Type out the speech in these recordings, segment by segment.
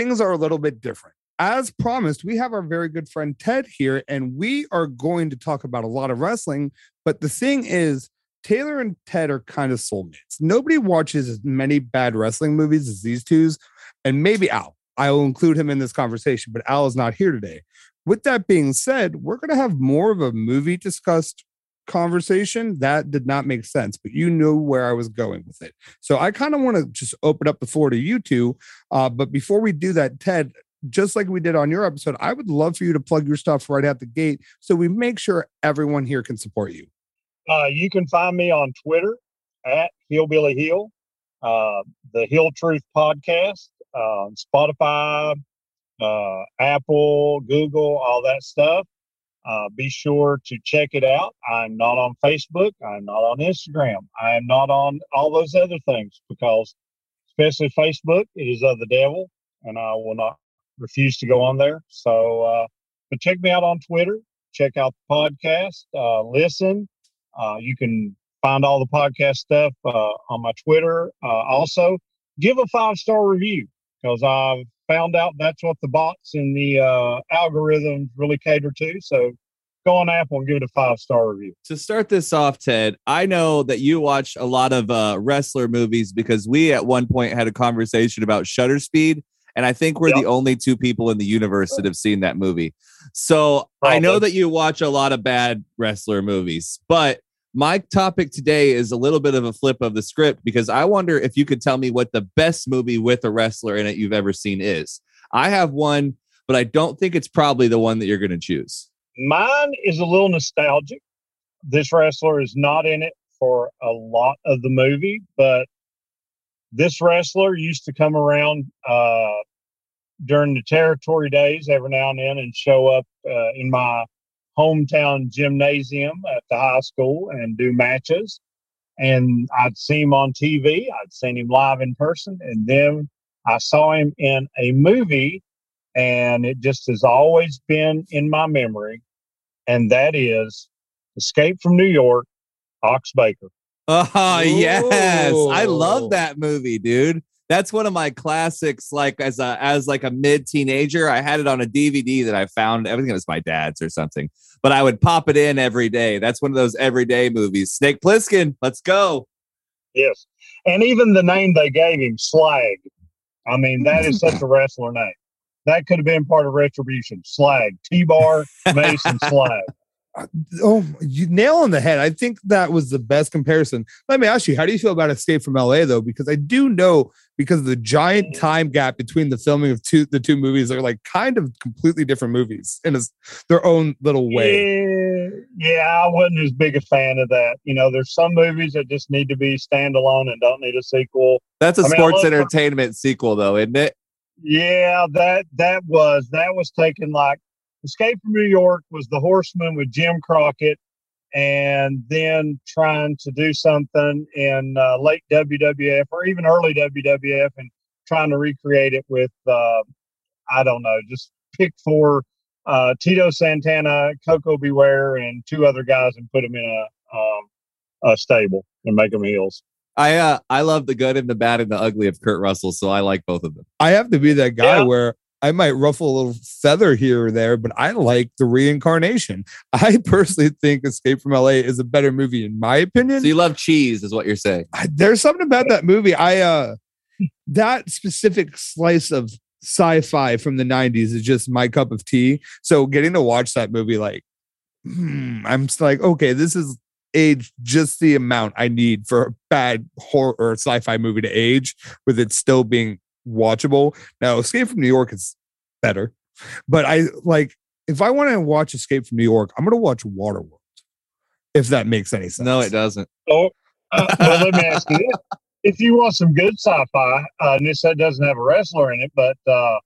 things are a little bit different. As promised, we have our very good friend Ted here, and we are going to talk about a lot of wrestling. But the thing is, Taylor and Ted are kind of soulmates. Nobody watches as many bad wrestling movies as these twos, and maybe Al. I will include him in this conversation, but Al is not here today. With that being said, we're going to have more of a movie discussed conversation that did not make sense, but you knew where I was going with it. So I kind of want to just open up the floor to you two. Uh, but before we do that, Ted, just like we did on your episode, I would love for you to plug your stuff right at the gate so we make sure everyone here can support you. Uh, you can find me on Twitter at Hillbilly Hill, uh, the Hill Truth Podcast, uh, Spotify, uh, Apple, Google, all that stuff. Uh, be sure to check it out. I'm not on Facebook. I'm not on Instagram. I am not on all those other things because, especially Facebook, it is of the devil, and I will not refuse to go on there. So, uh, but check me out on Twitter. Check out the podcast. Uh, listen. Uh, you can find all the podcast stuff uh, on my Twitter. Uh, also, give a five star review because I've found out that's what the bots and the uh, algorithms really cater to. So go on Apple and give it a five star review. To start this off, Ted, I know that you watch a lot of uh, wrestler movies because we at one point had a conversation about Shutter Speed. And I think we're yep. the only two people in the universe that have seen that movie. So Probably. I know that you watch a lot of bad wrestler movies, but my topic today is a little bit of a flip of the script because I wonder if you could tell me what the best movie with a wrestler in it you've ever seen is. I have one, but I don't think it's probably the one that you're going to choose. Mine is a little nostalgic. This wrestler is not in it for a lot of the movie, but this wrestler used to come around uh, during the territory days every now and then and show up uh, in my hometown gymnasium at the high school and do matches. And I'd see him on TV, I'd seen him live in person, and then I saw him in a movie, and it just has always been in my memory. And that is Escape from New York, Ox Baker. Oh, yes. I love that movie, dude that's one of my classics. Like as a as like a mid teenager, I had it on a DVD that I found. I think it was my dad's or something, but I would pop it in every day. That's one of those everyday movies. Snake Plissken, let's go. Yes, and even the name they gave him, Slag. I mean, that is such a wrestler name. That could have been part of Retribution. Slag, T Bar, Mason Slag. Uh, oh, you nail on the head. I think that was the best comparison. Let me ask you, how do you feel about Escape from LA though? Because I do know because of the giant time gap between the filming of two the two movies they're like kind of completely different movies in a, their own little way. Yeah, yeah, I wasn't as big a fan of that. You know, there's some movies that just need to be standalone and don't need a sequel. That's a I sports mean, entertainment sequel though, isn't it? Yeah, that that was that was taken like Escape from New York was the Horseman with Jim Crockett, and then trying to do something in uh, late WWF or even early WWF and trying to recreate it with, uh, I don't know, just pick four uh, Tito Santana, Koko B. Ware, and two other guys and put them in a, um, a stable and make them heels. I uh, I love the good and the bad and the ugly of Kurt Russell, so I like both of them. I have to be that guy yeah. where I might ruffle a little feather here or there, but I like the reincarnation. I personally think Escape from LA is a better movie, in my opinion. So you love cheese, is what you're saying. I, there's something about that movie. I uh that specific slice of sci-fi from the 90s is just my cup of tea. So getting to watch that movie, like, hmm, I'm just like, okay, this is age just the amount I need for a bad horror or sci-fi movie to age with it still being watchable. Now, Escape from New York is better, but I like if I want to watch Escape from New York, I'm going to watch Waterworld. If that makes any sense. No, it doesn't. Oh, uh, well, let me ask you this: If you want some good sci-fi, uh, and this doesn't have a wrestler in it, but uh,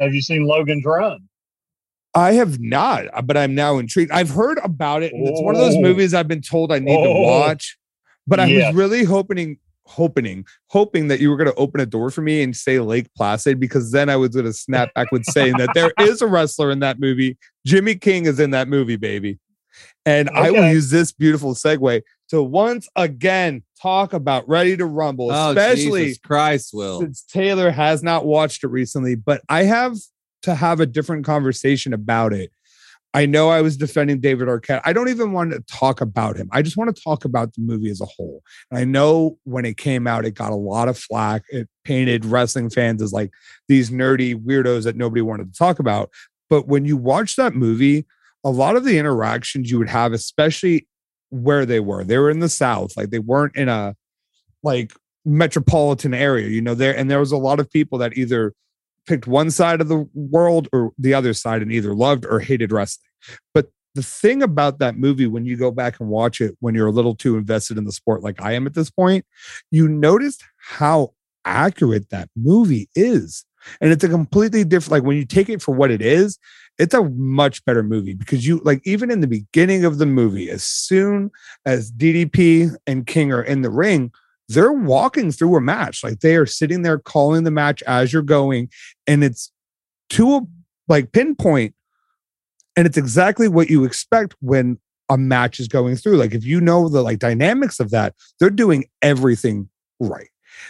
have you seen Logan's Run? I have not, uh, but I'm now intrigued. I've heard about it, and it's one of those oh. movies I've been told I need oh. to watch. But I yes. was really hoping hoping hoping that you were going to open a door for me and say Lake Placid because then I was going to snap back with saying that there is a wrestler in that movie. Jimmy King is in that movie, baby. And okay. I will use this beautiful segue to once again talk about Ready to Rumble, Oh, especially Jesus Christ, Will. since Taylor has not watched it recently, but I have to have a different conversation about it. I know I was defending David Arquette. I don't even want to talk about him. I just want to talk about the movie as a whole. And I know when it came out, it got a lot of flack. It painted wrestling fans as like these nerdy weirdos that nobody wanted to talk about. But when you watch that movie, a lot of the interactions you would have, especially where they were, they were in the South, like they weren't in a like metropolitan area, you know, there and there was a lot of people that either picked one side of the world or the other side and either loved or hated wrestling. But the thing about that movie, when you go back and watch it, when you're a little too invested in the sport like I am at this point, you noticed how accurate that movie is. And it's a completely different, like when you take it for what it is, it's a much better movie because you like even in the beginning of the movie, as soon as DDP and King are in the ring, they're walking through a match. Like they are sitting there calling the match as you're going, and it's to a like pinpoint, and it's exactly what you expect when a match is going through. Like if you know the like dynamics of that, they're doing everything right.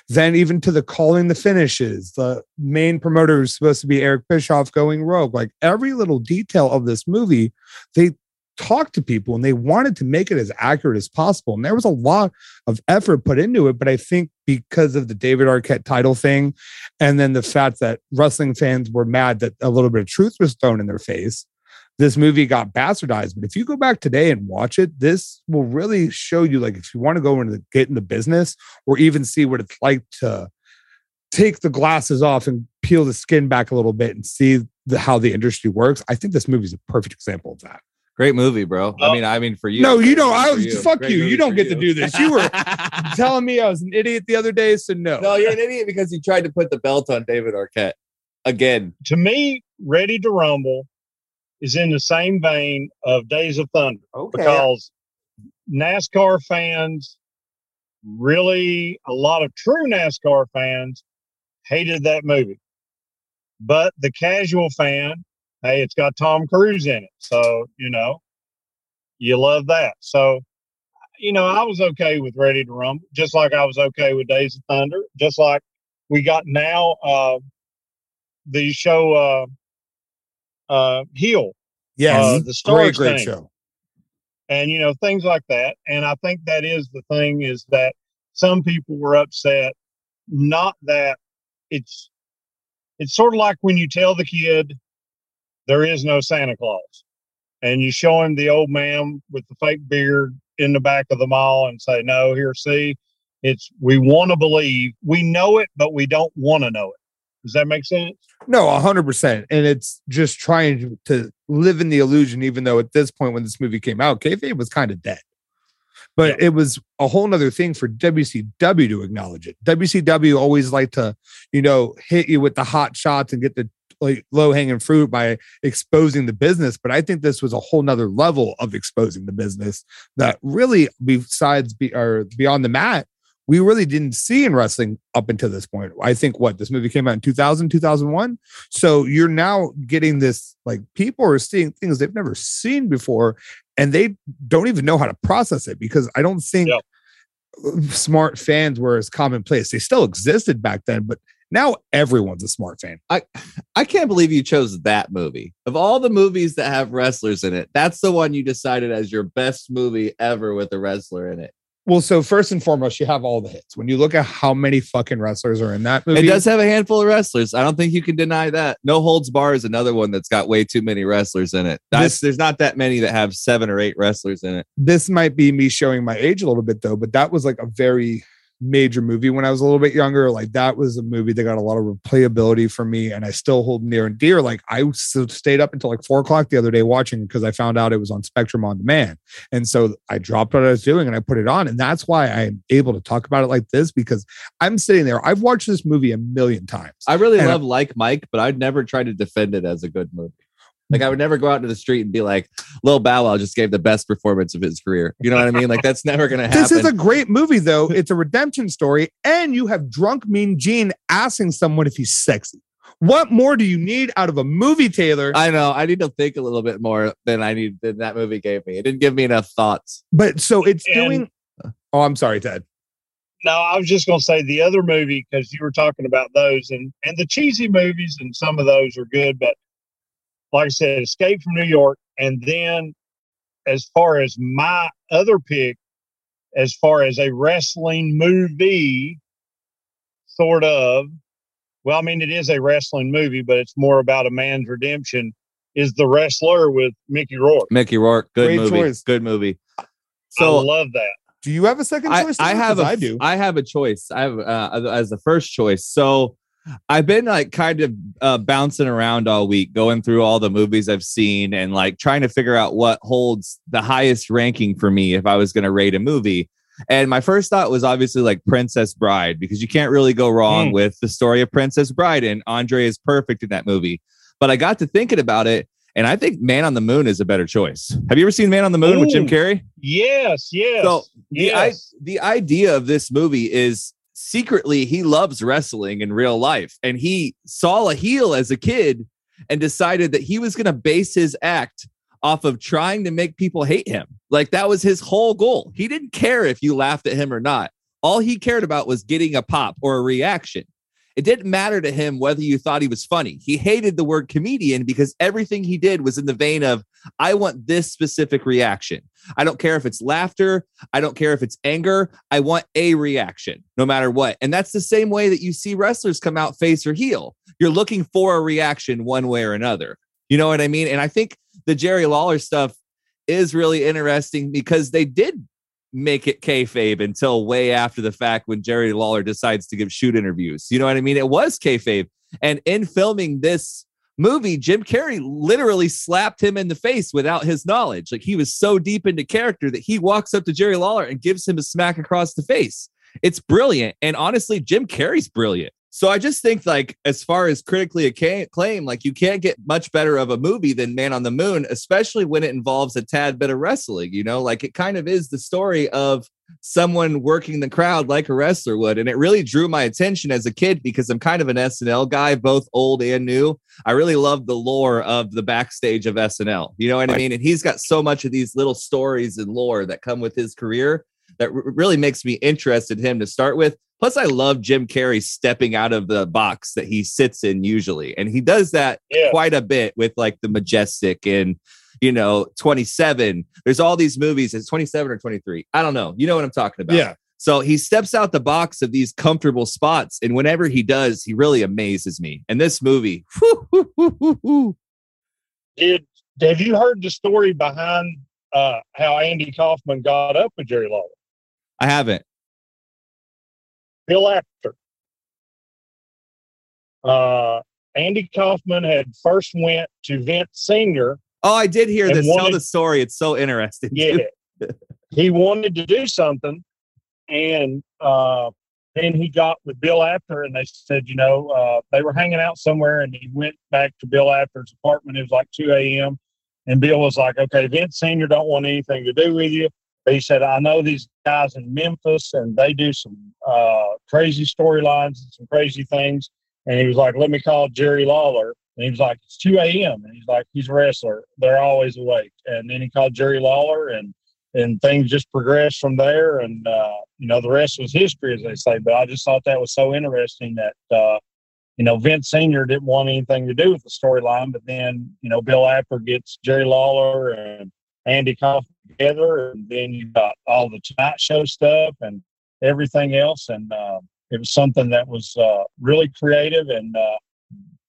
Then even to the calling the finishes, the main promoter is supposed to be Eric Bischoff going rogue. Like every little detail of this movie, they talked to people and they wanted to make it as accurate as possible. And there was a lot of effort put into it. But I think because of the David Arquette title thing, and then the fact that wrestling fans were mad that a little bit of truth was thrown in their face, this movie got bastardized. But if you go back today and watch it, this will really show you, like, if you want to go into the, get in the business or even see what it's like to take the glasses off and peel the skin back a little bit and see the, how the industry works. I think this movie is a perfect example of that. Great movie, bro. I Oh. mean, I mean for you. No, you Great don't. I for was fuck Great you. You don't for get to do this. You were telling me I was an idiot the other day, so no. no, you're an idiot because you tried to put the belt on David Arquette again. To me, Ready to Rumble is in the same vein of Days of Thunder Okay. because NASCAR fans, really a lot of true NASCAR fans, hated that movie. But the casual fan, hey, it's got Tom Cruise in it. So, you know, you love that. So, you know, I was okay with Ready to Rumble, just like I was okay with Days of Thunder, just like we got now uh, the show uh, uh, Heel yes, uh, the Starz great, great show. and you know things like that and i think that is the thing is that some people were upset not that it's it's sort of like when you tell the kid there is no santa claus and you show him the old man with the fake beard in the back of the mall and say no here see it's we want to believe we know it but we don't want to know it does that make sense No, hundred percent. And it's just trying to, to live in the illusion, even though at this point when this movie came out, kayfabe was kind of dead. But it was a whole nother thing for WCW to acknowledge it. WCW always like to, you know, hit you with the hot shots and get the like low hanging fruit by exposing the business. But I think this was a whole nother level of exposing the business that really, besides be or beyond the mat, we really didn't see in wrestling up until this point. I think what this movie came out in 2000, 2001. So you're now getting this like people are seeing things they've never seen before and they don't even know how to process it because I don't think Yep. smart fans were as commonplace. They still existed back then, but now everyone's a smart fan. I I can't believe you chose that movie. Of all the movies that have wrestlers in it, that's the one you decided as your best movie ever with a wrestler in it. Well, so first and foremost, you have all the hits. When you look at how many fucking wrestlers are in that movie, It does have a handful of wrestlers. I don't think you can deny that. No Holds Barred is another one that's got way too many wrestlers in it. This- there's not that many that have seven or eight wrestlers in it. this might be me showing my age a little bit though, but that was like a very major movie when I was a little bit younger. Like that was a movie that got a lot of replayability for me, and I still hold near and dear. Like I stayed up until like four o'clock the other day watching because I found out it was on Spectrum on demand, and so I dropped what I was doing and I put it on, and that's why I'm able to talk about it like this because I'm sitting there. I've watched this movie a million times. I really love Like Mike, but I'd never try to defend it as a good movie. Like I would never go out into the street and be like, Lil Bow Wow just gave the best performance of his career. You know what I mean? Like that's never gonna happen. This is a great movie, though. It's a redemption story, and you have drunk Mean Gene asking someone if he's sexy. What more do you need out of a movie, Taylor? I know. I need to think a little bit more than I need than that movie gave me. It didn't give me enough thoughts. but so it's And- doing Oh, I'm sorry, Ted. No, I was just going to say the other movie because you were talking about those and and the cheesy movies and some of those are good, but like I said, Escape from New York, and then as far as my other pick, as far as a wrestling movie, sort of. Well, I mean, it is a wrestling movie, but it's more about a man's redemption. Is the wrestler with Mickey Rourke? Mickey Rourke, good Great movie, choice. good movie. So I love that. Do you have a second choice? I Tyler? have 'Cause a, I do. I have a choice. I have uh, as the first choice. So I've been like kind of uh, bouncing around all week, going through all the movies I've seen and like trying to figure out what holds the highest ranking for me if I was going to rate a movie. And my first thought was obviously like Princess Bride because you can't really go wrong Mm. with the story of Princess Bride, and Andre is perfect in that movie. But I got to thinking about it, and I think Man on the Moon is a better choice. Have you ever seen Man on the Moon with Jim Carrey? Yes, yes, So the, I, the idea of this movie is secretly he loves wrestling in real life and he saw a heel as a kid and decided that he was going to base his act off of trying to make people hate him. Like that was his whole goal. He didn't care if you laughed at him or not. All he cared about was getting a pop or a reaction. It didn't matter to him whether you thought he was funny. He hated the word comedian because everything he did was in the vein of i want this specific reaction I don't care if it's laughter. I don't care if it's anger. I want a reaction no matter what. And that's the same way that you see wrestlers come out face or heel. You're looking for a reaction one way or another. You know what I mean? And I think the Jerry Lawler stuff is really interesting because they did make it kayfabe until way after the fact when Jerry Lawler decides to give shoot interviews. You know what I mean? It was kayfabe. And in filming this movie, Jim Carrey literally slapped him in the face without his knowledge. Like he was so deep into character that he walks up to Jerry Lawler and gives him a smack across the face. It's brilliant. And honestly, Jim Carrey's brilliant. So I just think like as far as critically acclaimed, like you can't get much better of a movie than Man on the Moon, especially when it involves a tad bit of wrestling, you know, like it kind of is the story of someone working the crowd like a wrestler would. And it really drew my attention as a kid because I'm kind of an SNL guy, both old and new. I really love the lore of the backstage of SNL. You know what I mean? And he's got so much of these little stories and lore that come with his career that really makes me interested in him to start with. Plus, I love Jim Carrey stepping out of the box that he sits in usually. And he does that Yeah. quite a bit with like the Majestic and, you know, 27. There's all these movies. It's 27 or 23. I don't know. You know what I'm talking about. Yeah. So he steps out the box of these comfortable spots. And whenever he does, he really amazes me. And this movie, whoo, whoo, whoo, whoo, whoo. Did have you heard the story behind uh, how Andy Kaufman got up with Jerry Lawler? I haven't. Bill Apter. Uh, Andy Kaufman had first went to Vince Senior. Oh, I did hear this. Tell the story. It's so interesting. Yeah, he wanted to do something, and uh, then he got with Bill Apter, and they said, you know, uh, they were hanging out somewhere, and he went back to Bill Apter's apartment. It was like two a.m. And Bill was like, "Okay, Vince Senior don't want anything to do with you." But he said, "I know these guys in Memphis, and they do some uh, crazy storylines and some crazy things." And he was like, "Let me call Jerry Lawler." And he was like, "It's two a.m." And he's like, "He's a wrestler. They're always awake." And then he called Jerry Lawler, and and things just progressed from there. And uh, you know, the rest was history, as they say. But I just thought that was so interesting that uh, you know Vince Senior didn't want anything to do with the storyline, but then you know Bill Apter gets Jerry Lawler and Andy Kaufman together, and then you got all the Tonight Show stuff and everything else, and uh, it was something that was uh, really creative and uh,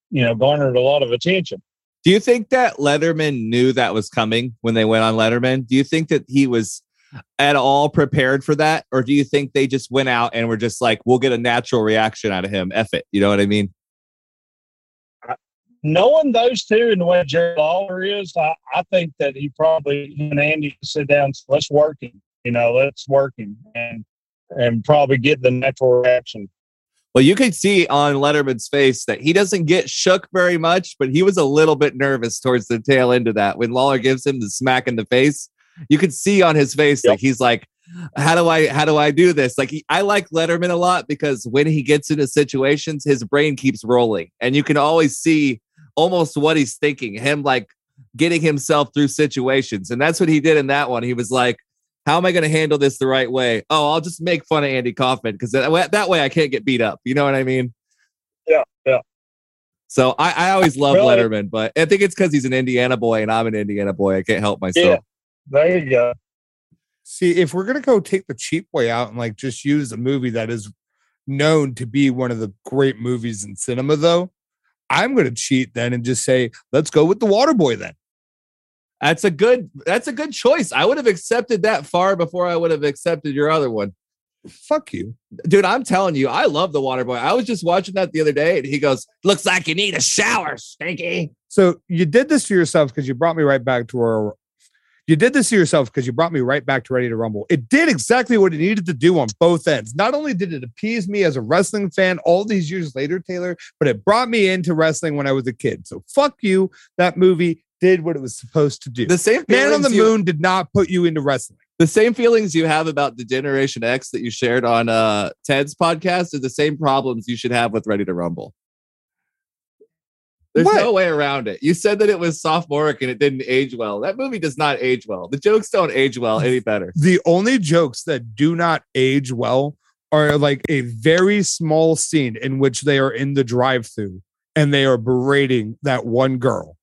you know garnered a lot of attention. Do you think that Letterman knew that was coming when they went on Letterman? Do you think that he was at all prepared for that? Or do you think they just went out and were just like, we'll get a natural reaction out of him? F it. You know what I mean? knowing those two and the way Jerry Lawler is, I, I think that he probably and Andy sit down, let's work him. You know, let's work him and and probably get the natural reaction. Well, you could see on Letterman's face that he doesn't get shook very much, but he was a little bit nervous towards the tail end of that. When Lawler gives him the smack in the face, you could see on his face Yep. like he's like, how do I how do I do this? Like he, I like Letterman a lot because when he gets into situations, his brain keeps rolling, and you can always see almost what he's thinking. Him like getting himself through situations, and that's what he did in that one. He was like, how am I going to handle this the right way? Oh, I'll just make fun of Andy Kaufman because that, way- that way I can't get beat up. You know what I mean? Yeah, yeah. So I, I always love Really? Letterman, but I think it's because he's an Indiana boy and I'm an Indiana boy. I can't help myself. Yeah. There you go. See, if we're gonna go take the cheap way out and like just use a movie that is known to be one of the great movies in cinema, though, I'm gonna cheat then and just say, let's go with the Waterboy then. That's a good. That's a good choice. I would have accepted that far before I would have accepted your other one, Fuck you. dude. I'm telling you, I love the Water Boy. I was just watching that the other day, and he goes, "Looks like you need a shower, Stinky." So you did this to yourself because you brought me right back to our. You did this to yourself because you brought me right back to Ready to Rumble. It did exactly what it needed to do on both ends. Not only did it appease me as a wrestling fan all these years later, Taylor, but it brought me into wrestling when I was a kid. So fuck you. That movie did what it was supposed to do. The same Man on the you- Moon did not put you into wrestling. the same feelings you have about the Generation X that you shared on uh, Ted's podcast are the same problems you should have with Ready to Rumble. There's What? no way around it. You said that it was sophomoric and it didn't age well. That movie does not age well. The jokes don't age well any better. The only jokes that do not age well are like a very small scene in which they are in the drive-through and they are berating that one girl.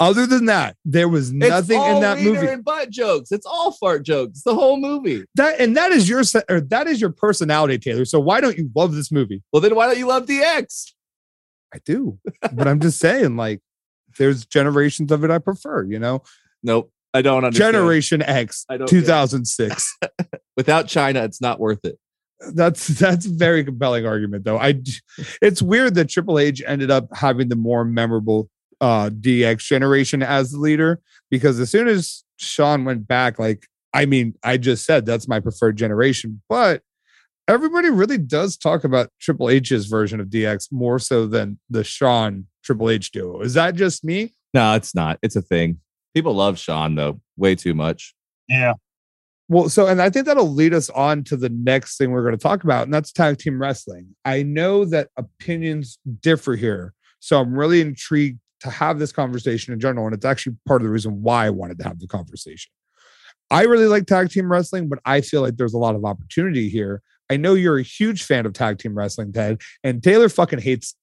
Other than that, there was nothing in that movie. and butt jokes. It's all fart jokes. The whole movie. That and that is your or that is your personality, Taylor. So why don't you love this movie? Well, then why don't you love DX? I do, but I'm just saying, like, there's generations of it I prefer. You know, Nope, I don't understand. Generation X, I don't 2006. Without Chyna, it's not worth it. that's that's a very compelling argument though I, it's weird that triple h ended up having the more memorable uh dx generation as the leader because as soon as shawn went back like i mean i just said that's my preferred generation but everybody really does talk about triple h's version of dx more so than the shawn triple h duo is that just me No, it's not. It's a thing. People love Shawn though, way too much. Yeah. Well, so and I think that'll lead us on to the next thing we're going to talk about, and that's tag team wrestling. I know that opinions differ here, so I'm really intrigued to have this conversation in general, and it's actually part of the reason why I wanted to have the conversation. I really like tag team wrestling, but I feel like there's a lot of opportunity here. I know you're a huge fan of tag team wrestling, Ted, and Taylor fucking hates.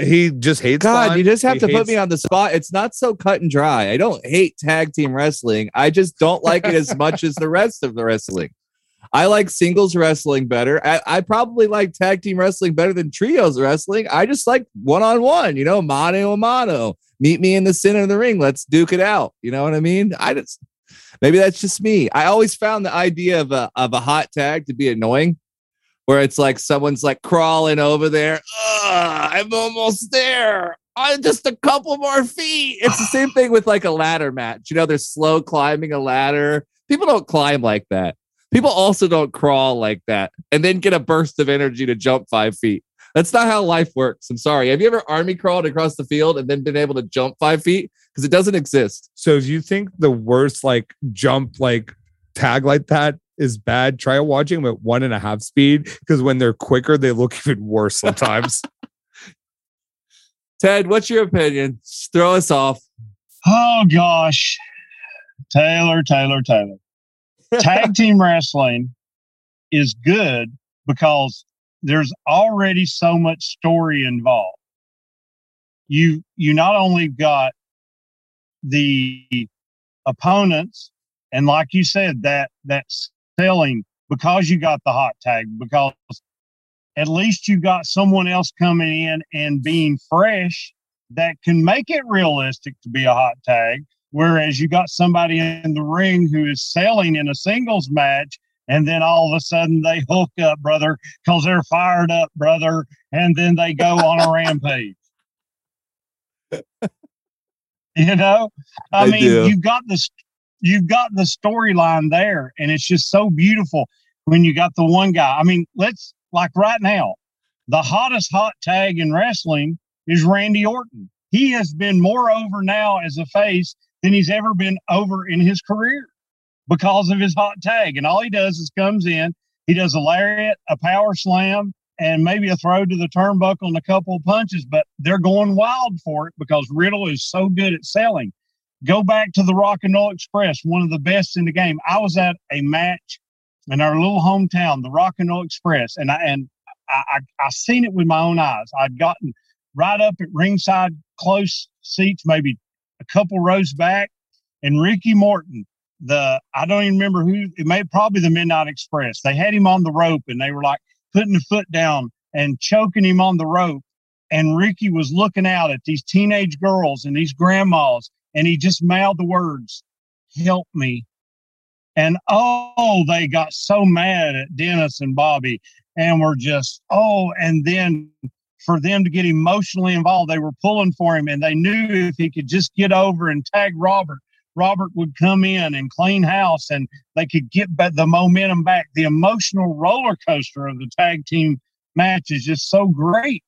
He just hates. God, you just have He to put me on the spot. It's not so cut and dry. I don't hate tag team wrestling. I just don't like it as much as the rest of the wrestling. I like singles wrestling better. I, I probably like tag team wrestling better than trios wrestling. I just like one on one, you know, mano a mano. Meet me in the center of the ring. Let's duke it out. You know what I mean? I just maybe that's just me. I always found the idea of a of a hot tag to be annoying where it's like someone's like crawling over there. I'm almost there. I'm just a couple more feet. It's the same thing with like a ladder match. You know, they're slow climbing a ladder. People don't climb like that. People also don't crawl like that and then get a burst of energy to jump five feet. That's not how life works. I'm sorry. Have you ever army crawled across the field and then been able to jump five feet? Because it doesn't exist. So if you think the worst like jump like tag like that is bad, try watching them at one and a half speed because when they're quicker, they look even worse sometimes. Ted, what's your opinion? Just throw us off. Oh gosh. Taylor, Taylor, Taylor. Tag team wrestling is good because there's already so much story involved. You you not only got the opponents and like you said that that selling because you got the hot tag because at least you got someone else coming in and being fresh that can make it realistic to be a hot tag Whereas you got somebody in the ring who is selling in a singles match, and then all of a sudden they hook up, brother, because they're fired up, brother, and then they go on a rampage. You know, I, mean, do. you got this, you've got the storyline there, and it's just so beautiful when you got the one guy. I mean, let's like right now, the hottest hot tag in wrestling is Randy Orton. He has been more over now as a face than he's ever been over in his career because of his hot tag. And all he does is comes in, he does a lariat, a power slam, and maybe a throw to the turnbuckle and a couple of punches, but they're going wild for it because Riddle is so good at selling. Go back to the Rock and Roll Express, one of the best in the game. I was at a match in our little hometown, the Rock and Roll Express, and I and I, I, I seen it with my own eyes. I'd gotten right up at ringside, close seats, maybe a couple rows back, and Ricky Morton, the I don't even remember who it may probably the Midnight Express. They had him on the rope and they were like putting the foot down and choking him on the rope. And Ricky was looking out at these teenage girls and these grandmas, and he just mouthed the words, Help me. And oh, they got so mad at Dennis and Bobby and were just, oh, and then for them to get emotionally involved, they were pulling for him and they knew if he could just get over and tag Robert, Robert would come in and clean house and they could get the momentum back. The emotional roller coaster of the tag team match is just so great.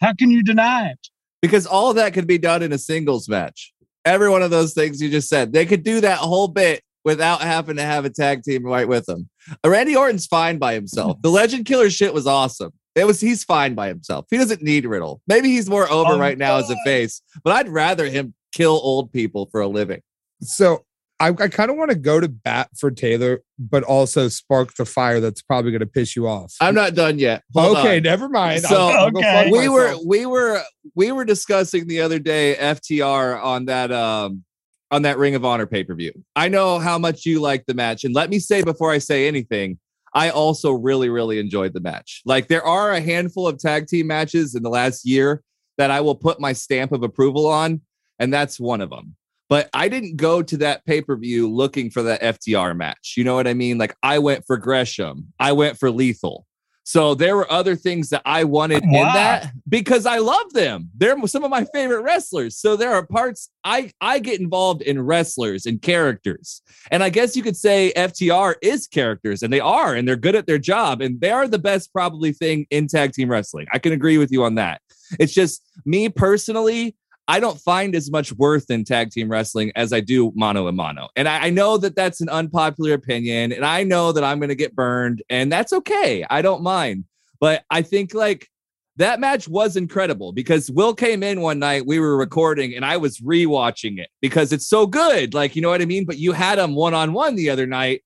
How can you deny it? Because all that could be done in a singles match. Every one of those things you just said, they could do that whole bit without having to have a tag team right with them. Randy Orton's fine by himself. The Legend Killer shit was awesome. It was he's fine by himself. He doesn't need Riddle. Maybe he's more over oh, right now God. as a face, but I'd rather him kill old people for a living. So I, I kind of want to go to bat for Taylor, but also spark the fire that's probably going to piss you off. I'm not done yet. Hold okay, on. never mind. So I'll, I'll okay. we were we were we were discussing the other day FTR on that um on that Ring of Honor pay per view. I know how much you like the match, and let me say before I say anything, I also really, really enjoyed the match. Like there are a handful of tag team matches in the last year that I will put my stamp of approval on, and that's one of them. But I didn't go to that pay per view looking for that FTR match. You know what I mean? Like I went for Gresham, I went for Lethal. So there were other things that I wanted wow. in that because I love them. They're some of my favorite wrestlers. So there are parts I I get involved in wrestlers and characters. And I guess you could say FTR is characters and they are and they're good at their job and they are the best probably thing in tag team wrestling. I can agree with you on that. It's just me personally, I don't find as much worth in tag team wrestling as I do mono and mono. And I, I know that that's an unpopular opinion. And I know that I'm going to get burned, and that's okay. I don't mind. But I think like that match was incredible because Will came in one night, we were recording, and I was rewatching it because it's so good. Like, you know what I mean? But you had him one on one the other night.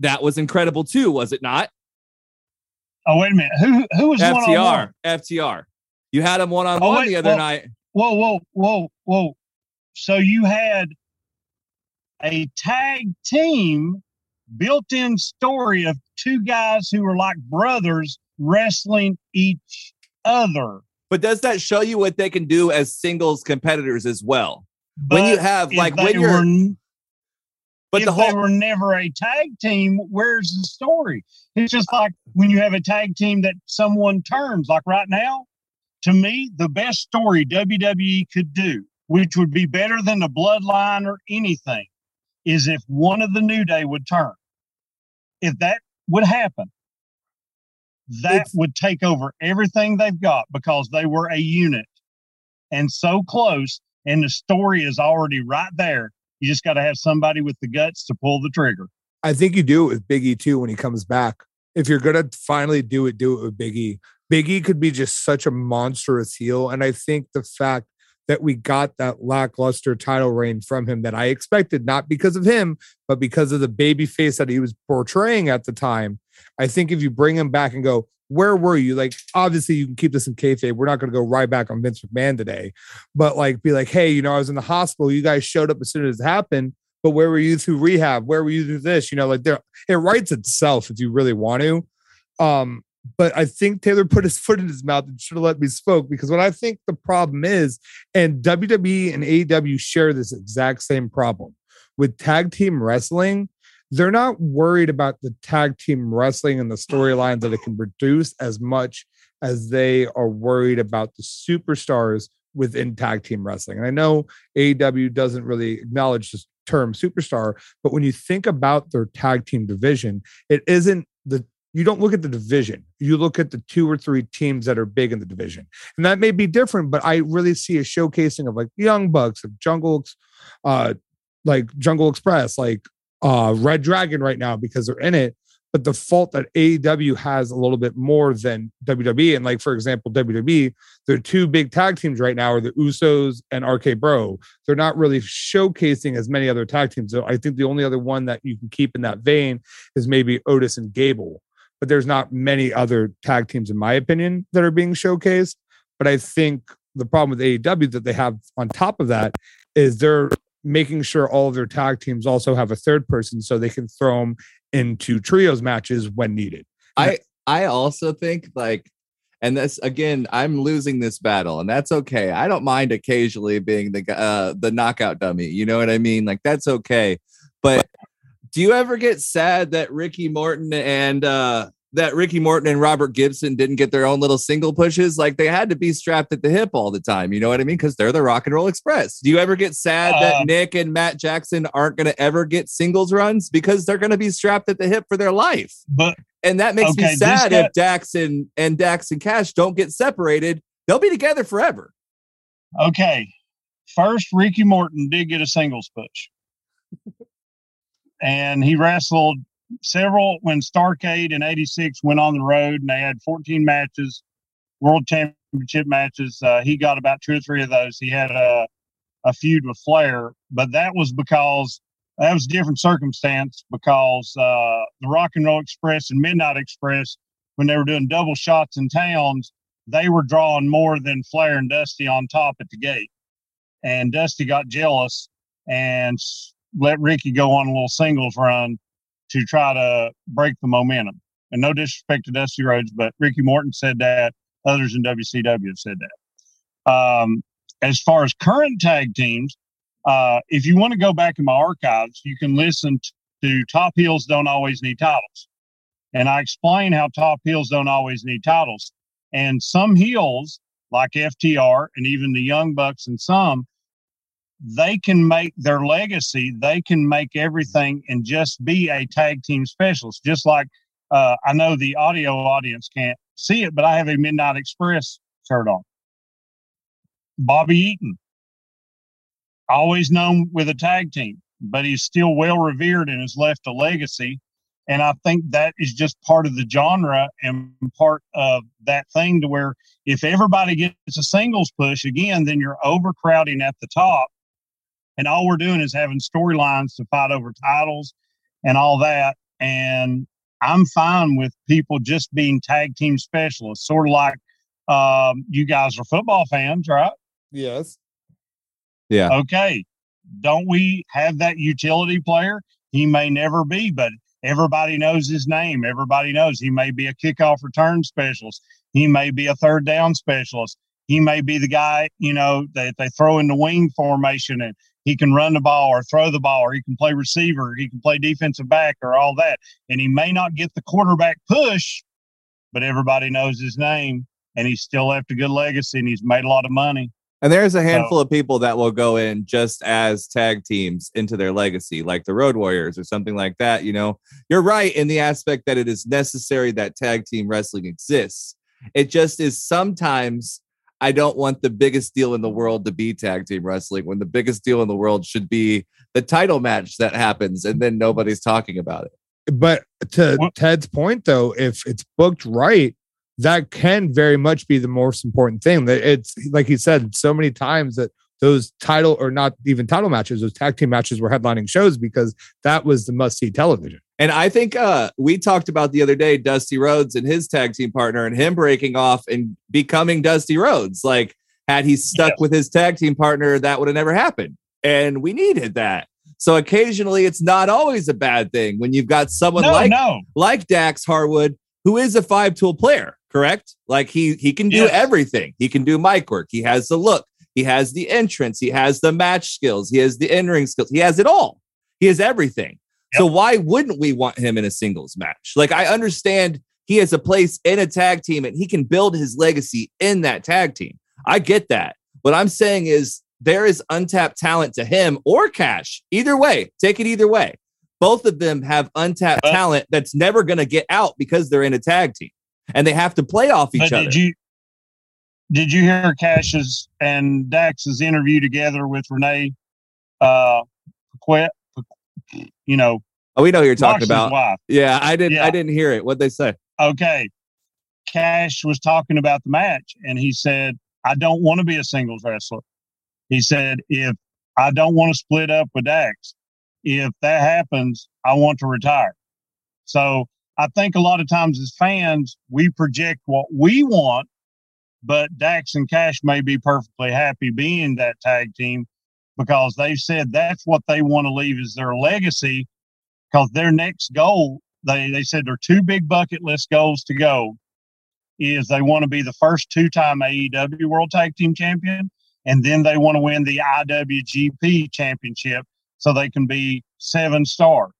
That was incredible too, was it not? Oh, wait a minute. Who who was FTR? FTR. You had him one on one oh, the other well, night whoa, whoa, whoa, whoa. So you had a tag team built in story of two guys who were like brothers wrestling each other. But does that show you what they can do as singles competitors as well? But when you have like when you're were, but if the whole, they were never a tag team, where's the story? It's just like when you have a tag team that someone turns, like right now, to me, the best story WWE could do, which would be better than the bloodline or anything, is if one of the New Day would turn. If that would happen, that it's, would take over everything they've got because they were a unit and so close, and the story is already right there. You just got to have somebody with the guts to pull the trigger. I think you do it with Biggie too when he comes back. If you're gonna finally do it, do it with Biggie. Biggie could be just such a monstrous heel. And I think the fact that we got that lackluster title reign from him that I expected, not because of him, but because of the baby face that he was portraying at the time. I think if you bring him back and go, where were you? Like, obviously, you can keep this in kayfabe. We're not going to go right back on Vince McMahon today, but like, be like, hey, you know, I was in the hospital. You guys showed up as soon as it happened, but where were you through rehab? Where were you through this? You know, like, there, it writes itself if you really want to. Um, but I think Taylor put his foot in his mouth and should have let me spoke because what I think the problem is, and WWE and AEW share this exact same problem with tag team wrestling. They're not worried about the tag team wrestling and the storylines that it can produce as much as they are worried about the superstars within tag team wrestling. And I know AEW doesn't really acknowledge this term superstar, but when you think about their tag team division, it isn't you don't look at the division. You look at the two or three teams that are big in the division. And that may be different, but I really see a showcasing of like Young Bucks, of Jungle, uh, like Jungle Express, like uh, Red Dragon right now because they're in it. but the fault that AEW has a little bit more than WWE. And like for example, WWE, their two big tag teams right now are the Usos and RK Bro. They're not really showcasing as many other tag teams. So I think the only other one that you can keep in that vein is maybe Otis and Gable. But there's not many other tag teams, in my opinion, that are being showcased. But I think the problem with AEW that they have on top of that is they're making sure all of their tag teams also have a third person so they can throw them into trios matches when needed. I I also think like and this again I'm losing this battle and that's okay. I don't mind occasionally being the uh the knockout dummy. You know what I mean? Like that's okay. But do you ever get sad that Ricky Morton and uh that Ricky Morton and Robert Gibson didn't get their own little single pushes. Like they had to be strapped at the hip all the time. You know what I mean? Because they're the Rock and Roll Express. Do you ever get sad uh, that Nick and Matt Jackson aren't going to ever get singles runs because they're going to be strapped at the hip for their life? But and that makes okay, me sad if Dax and, and Dax and Cash don't get separated. They'll be together forever. Okay. First, Ricky Morton did get a singles push. And he wrestled several when Starcade in '86 went on the road and they had 14 matches, world championship matches. Uh, he got about two or three of those. He had a a feud with Flair, but that was because that was a different circumstance because uh, the Rock and Roll Express and Midnight Express, when they were doing double shots in towns, they were drawing more than Flair and Dusty on top at the gate. And Dusty got jealous and let Ricky go on a little singles run to try to break the momentum. And no disrespect to Dusty Rhodes, but Ricky Morton said that. Others in WCW have said that. Um, as far as current tag teams, uh, if you want to go back in my archives, you can listen to Top Heels Don't Always Need Titles. And I explain how Top Heels don't always need titles. And some heels, like FTR and even the Young Bucks and some, they can make their legacy, they can make everything and just be a tag team specialist. Just like uh, I know the audio audience can't see it, but I have a Midnight Express shirt on. Bobby Eaton, always known with a tag team, but he's still well revered and has left a legacy. And I think that is just part of the genre and part of that thing to where if everybody gets a singles push again, then you're overcrowding at the top and all we're doing is having storylines to fight over titles and all that. And I'm fine with people just being tag team specialists, sort of like um, you guys are football fans, right? Yes. Yeah. Okay. Don't we have that utility player? He may never be, but everybody knows his name. Everybody knows he may be a kickoff return specialist. He may be a third down specialist. He may be the guy, you know, that they throw in the wing formation and he can run the ball or throw the ball or he can play receiver he can play defensive back or all that and he may not get the quarterback push but everybody knows his name and he's still left a good legacy and he's made a lot of money and there's a handful so, of people that will go in just as tag teams into their legacy, like the Road Warriors or something like that. You know, you're right in the aspect that it is necessary that tag team wrestling exists. It just is sometimes I don't want the biggest deal in the world to be tag team wrestling when the biggest deal in the world should be the title match that happens and then nobody's talking about it. But to what? Ted's point, though, if it's booked right, that can very much be the most important thing. That it's like he said so many times that those title or not even title matches, those tag team matches were headlining shows because that was the must see television. And I think uh, we talked about the other day Dusty Rhodes and his tag team partner and him breaking off and becoming Dusty Rhodes. Like, had he stuck with his tag team partner, that would have never happened. And we needed that. So occasionally it's not always a bad thing when you've got someone no, like no. like Dax Harwood, who is a five tool player, correct? Like he he can do yes. everything. He can do mic work. He has the look. He has the entrance. He has the match skills. He has the in ring skills. He has it all. He has everything. So why wouldn't we want him in a singles match? Like I understand he has a place in a tag team and he can build his legacy in that tag team. I get that. What I'm saying is there is untapped talent to him or Cash. Either way, take it either way. Both of them have untapped but, talent that's never going to get out because they're in a tag team and they have to play off each other. Did you did you hear Cash's and Dax's interview together with Renee uh Paquette? You know, Oh, we know who you're talking about. wife. Yeah, I didn't. Yeah. I didn't hear it. What'd they say? Okay. Cash was talking about the match and he said, I don't want to be a singles wrestler. He said, if I don't want to split up with Dax, if that happens, I want to retire. So I think a lot of times as fans, we project what we want, but Dax and Cash may be perfectly happy being that tag team because they've said that's what they want to leave as their legacy because their next goal they they said their two big bucket list goals to go is they want to be the first two-time AEW World Tag Team Champion and then they want to win the IWGP Championship so they can be seven star.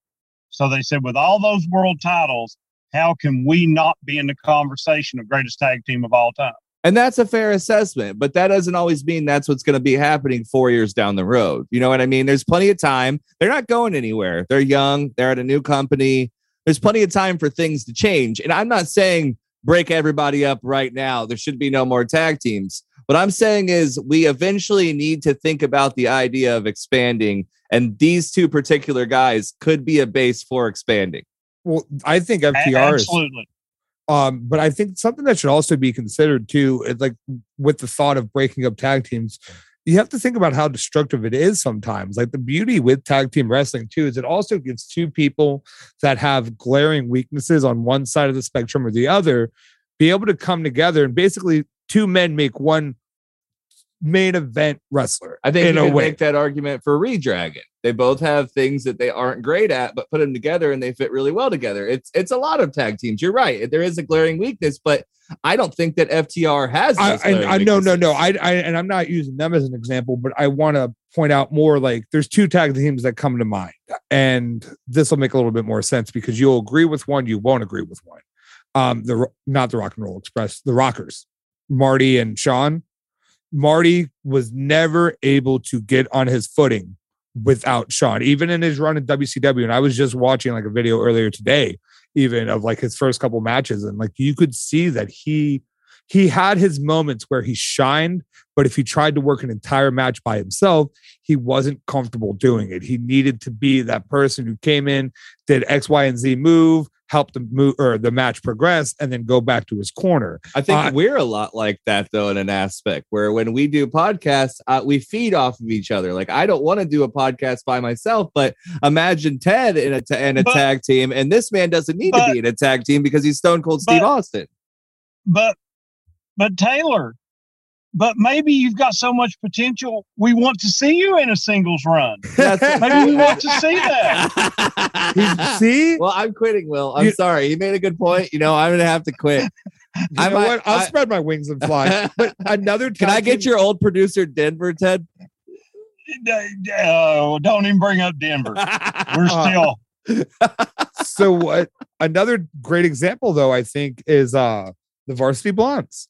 So they said with all those world titles, how can we not be in the conversation of greatest tag team of all time? And that's a fair assessment, but that doesn't always mean that's what's going to be happening four years down the road. You know what I mean? There's plenty of time. They're not going anywhere. They're young. They're at a new company. There's plenty of time for things to change. And I'm not saying break everybody up right now. There should be no more tag teams. What I'm saying is we eventually need to think about the idea of expanding. And these two particular guys could be a base for expanding. Well, I think A- FTR is Absolutely. Um, but I think something that should also be considered too, is like with the thought of breaking up tag teams, you have to think about how destructive it is sometimes. Like the beauty with tag team wrestling too is it also gives two people that have glaring weaknesses on one side of the spectrum or the other be able to come together and basically two men make one main event wrestler. I think in you can make that argument for reDRagon. They both have things that they aren't great at, but put them together and they fit really well together. It's it's a lot of tag teams. You're right. There is a glaring weakness, but I don't think that FTR has. I, I, I no no no. I, I and I'm not using them as an example, but I want to point out more like there's two tag teams that come to mind, and this will make a little bit more sense because you'll agree with one, you won't agree with one. Um, the not the Rock and Roll Express, the Rockers, Marty and Shawn. Marty was never able to get on his footing without Shawn, even in his run in WCW. And I was just watching like a video earlier today, even of like his first couple matches, and like you could see that he he had his moments where he shined, but if he tried to work an entire match by himself, he wasn't comfortable doing it. He needed to be that person who came in, did X, Y, and Z move, helped the move or the match progress, and then go back to his corner. I think Uh, we're a lot like that though, in an aspect where when we do podcasts, uh, we feed off of each other. Like I don't want to do a podcast by myself, but imagine Ted in a ta- in a But- tag team, and this man doesn't need to be in a tag team because he's Stone Cold Steve but- Austin. But but Taylor, but maybe you've got so much potential. We want to see you in a singles run. Maybe we want to see that. see, well, I'm quitting, Will. I'm You- sorry. He made a good point. You know, I'm gonna have to quit. you I know might- what? I'll I- spread my wings and fly. But another Can I get team- your old producer Denver, Ted? Uh, don't even bring up Denver. We're Uh, still so what another great example though i think is uh the varsity blondes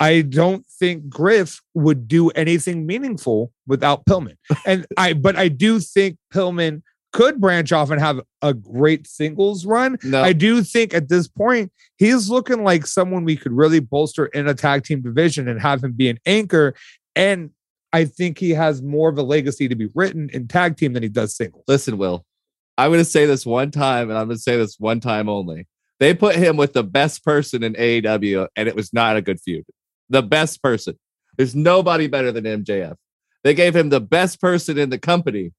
i don't think griff would do anything meaningful without pillman and i but i do think pillman could branch off and have a great singles run no, i do think at this point he's looking like someone we could really bolster in a tag team division and have him be an anchor and i think he has more of a legacy to be written in tag team than he does singles listen, Will. I'm going to say this one time, and I'm going to say this one time only. They put him with the best person in AEW, and it was not a good feud. The best person. There's nobody better than MJF. They gave him the best person in the company,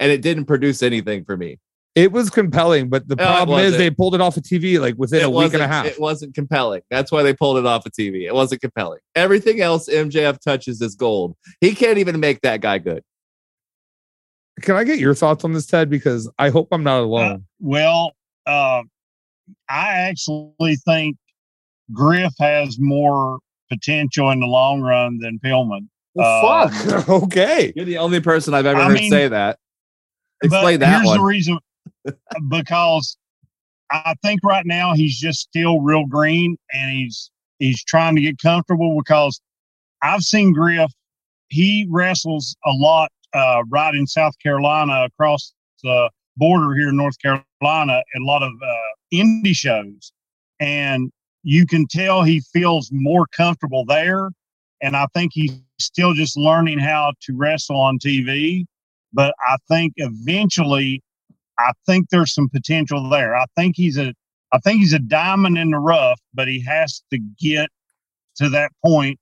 and it didn't produce anything for me. It was compelling, but the No, problem is they pulled it off of TV like within it a week and a half. It wasn't compelling. That's why they pulled it off of TV. It wasn't compelling. Everything else MJF touches is gold. He can't even make that guy good. Can I get your thoughts on this, Ted? Because I hope I'm not alone. well. Uh, I actually think Griff has more potential in the long run than Pillman. well, um, fuck. okay. You're the only person I've ever I heard mean- say that. Explain that here's one. the reason because I think right now he's just still real green and he's he's trying to get comfortable because I've seen Griff. He wrestles a lot uh, right in South Carolina across the border here in North Carolina at a lot of uh, indie shows, and you can tell he feels more comfortable there. And I think he's still just learning how to wrestle on TV. But I think eventually I think there's some potential there. I think he's a I think he's a diamond in the rough, but he has to get to that point,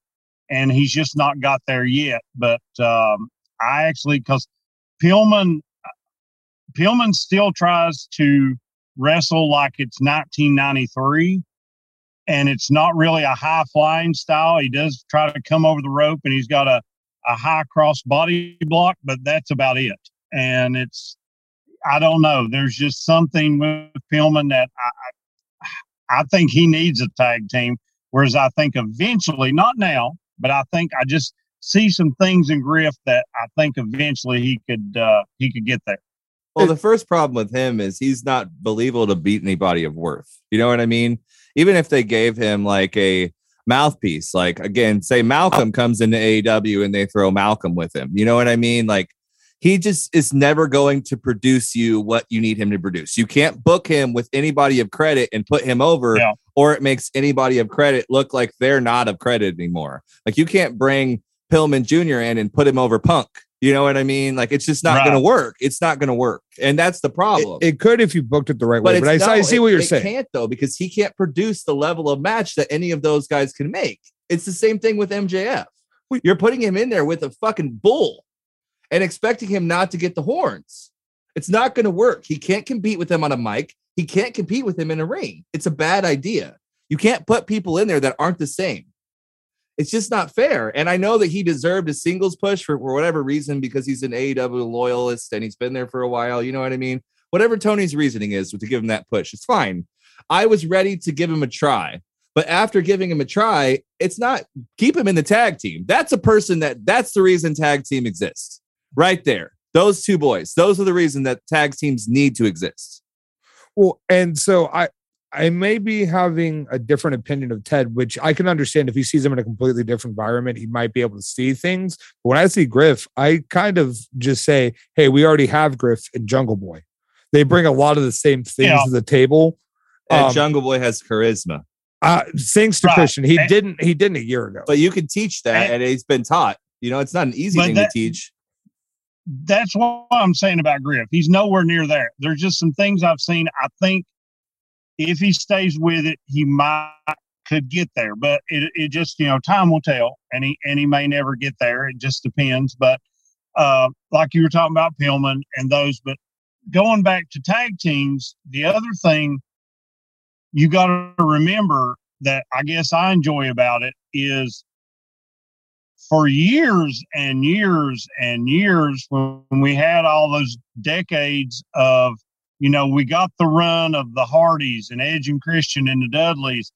and he's just not got there yet. But um, I actually because Pillman Pillman still tries to wrestle like it's 1993 and it's not really a high flying style. He does try to come over the rope and he's got a, a high cross body block, but that's about it. And it's, I don't know. There's just something with Pillman that I, I think he needs a tag team. Whereas I think eventually, not now, but I think I just see some things in Griff that I think eventually he could uh, he could get there. Well, the first problem with him is he's not believable to beat anybody of worth. You know what I mean? Even if they gave him like a mouthpiece, like again, say Malcolm comes into AEW and they throw Malcolm with him. You know what I mean? Like he just is never going to produce you what you need him to produce. You can't book him with anybody of credit and put him over, yeah. or it makes anybody of credit look like they're not of credit anymore. Like you can't bring Pillman Jr. in and put him over Punk. You know what I mean? Like it's just not right. going to work. It's not going to work, and that's the problem. It, it, could if you booked it the right but way, but I, no, I, see what you're saying. Can't though because he can't produce the level of match that any of those guys can make. It's the same thing with MJF. You're putting him in there with a fucking bull and expecting him not to get the horns. It's not going to work. He can't compete with him on a mic. He can't compete with him in a ring. It's a bad idea. You can't put people in there that aren't the same it's just not fair. And I know that he deserved a singles push for, for whatever reason because he's an AEW loyalist and he's been there for a while. You know what I mean? Whatever Tony's reasoning is to give him that push, it's fine. I was ready to give him a try. But after giving him a try, it's not keep him in the tag team. That's a person that that's the reason tag team exists. Right there. Those two boys. Those are the reason that tag teams need to exist. Well, and so I I may be having a different opinion of Ted, which I can understand if he sees him in a completely different environment, he might be able to see things. But when I see Griff, I kind of just say, hey, we already have Griff and Jungle Boy. They bring a lot of the same things yeah. to the table. And um, Jungle Boy has charisma. Uh, thanks to right. Christian. He and, didn't he didn't a year ago. But you can teach that and, and he's been taught. You know, it's not an easy thing that, to teach. That's what I'm saying about Griff. He's nowhere near there. There's just some things I've seen. I think if he stays with it, he might could get there. But it, it just you know time will tell, and he and he may never get there. It just depends. But uh, like you were talking about Pillman and those, but going back to tag teams, the other thing you got to remember that I guess I enjoy about it is for years and years and years when we had all those decades of you know, we got the run of the Hardys and Edge and Christian and the Dudleys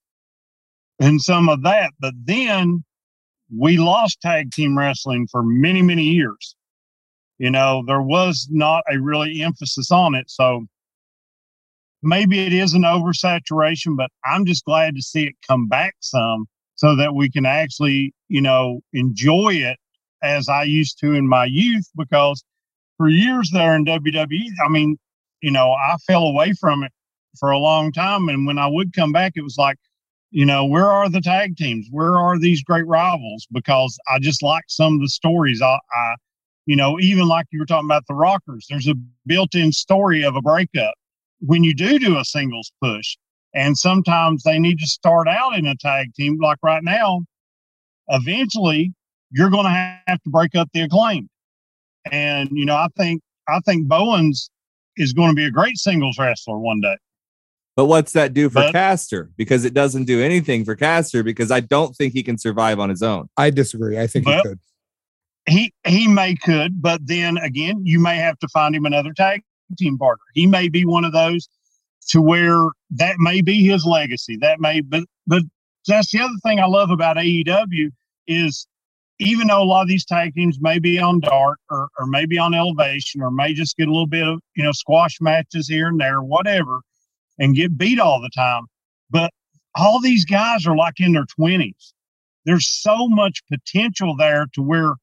and some of that. But then we lost tag team wrestling for many, many years. You know, there was not a really emphasis on it. So maybe it is an oversaturation, but I'm just glad to see it come back some so that we can actually, you know, enjoy it as I used to in my youth because for years there in WWE, I mean, you know, I fell away from it for a long time. And when I would come back, it was like, you know, where are the tag teams? Where are these great rivals? Because I just like some of the stories. I, I, you know, even like you were talking about the Rockers, there's a built in story of a breakup when you do do a singles push. And sometimes they need to start out in a tag team, like right now. Eventually, you're going to have to break up the Acclaimed. And, you know, I think, I think Bowens is going to be a great singles wrestler one day. But what's that do for but, Caster? Because it doesn't do anything for Caster because I don't think he can survive on his own. I disagree. I think he could. He he may could, but then again, you may have to find him another tag team partner. He may be one of those to where that may be his legacy. That may but but that's the other thing I love about AEW is even though a lot of these tag teams may be on dark or, or maybe on elevation or may just get a little bit of you know squash matches here and there whatever and get beat all the time. But all these guys are like in their 20s there's so much potential there to where